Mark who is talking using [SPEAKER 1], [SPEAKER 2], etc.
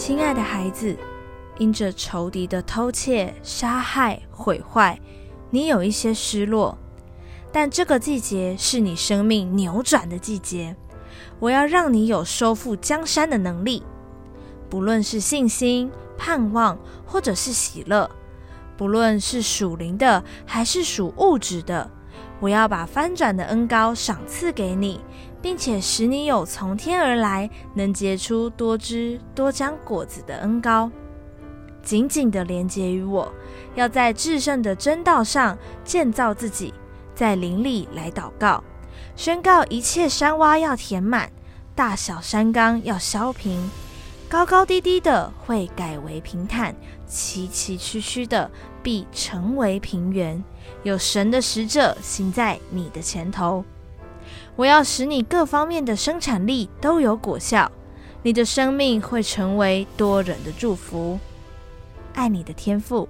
[SPEAKER 1] 亲爱的孩子，因着仇敌的偷窃、杀害、毁坏，你有一些失落。但这个季节是你生命扭转的季节，我要让你有收复江山的能力。不论是信心、盼望，或者是喜乐，不论是属灵的还是属物质的，我要把翻转的恩膏赏赐给你。并且使你有从天而来，能结出多枝多浆果子的恩膏，紧紧地连结于我，要在至圣的真道上建造自己，在灵里来祷告，宣告一切山洼要填满，大小山冈要削平，高高低低的会改为平坦，崎崎岖岖的必成为平原。有神的使者行在你的前头。我要使你各方面的生产力都有果效，你的生命会成为多人的祝福。爱你的天赋。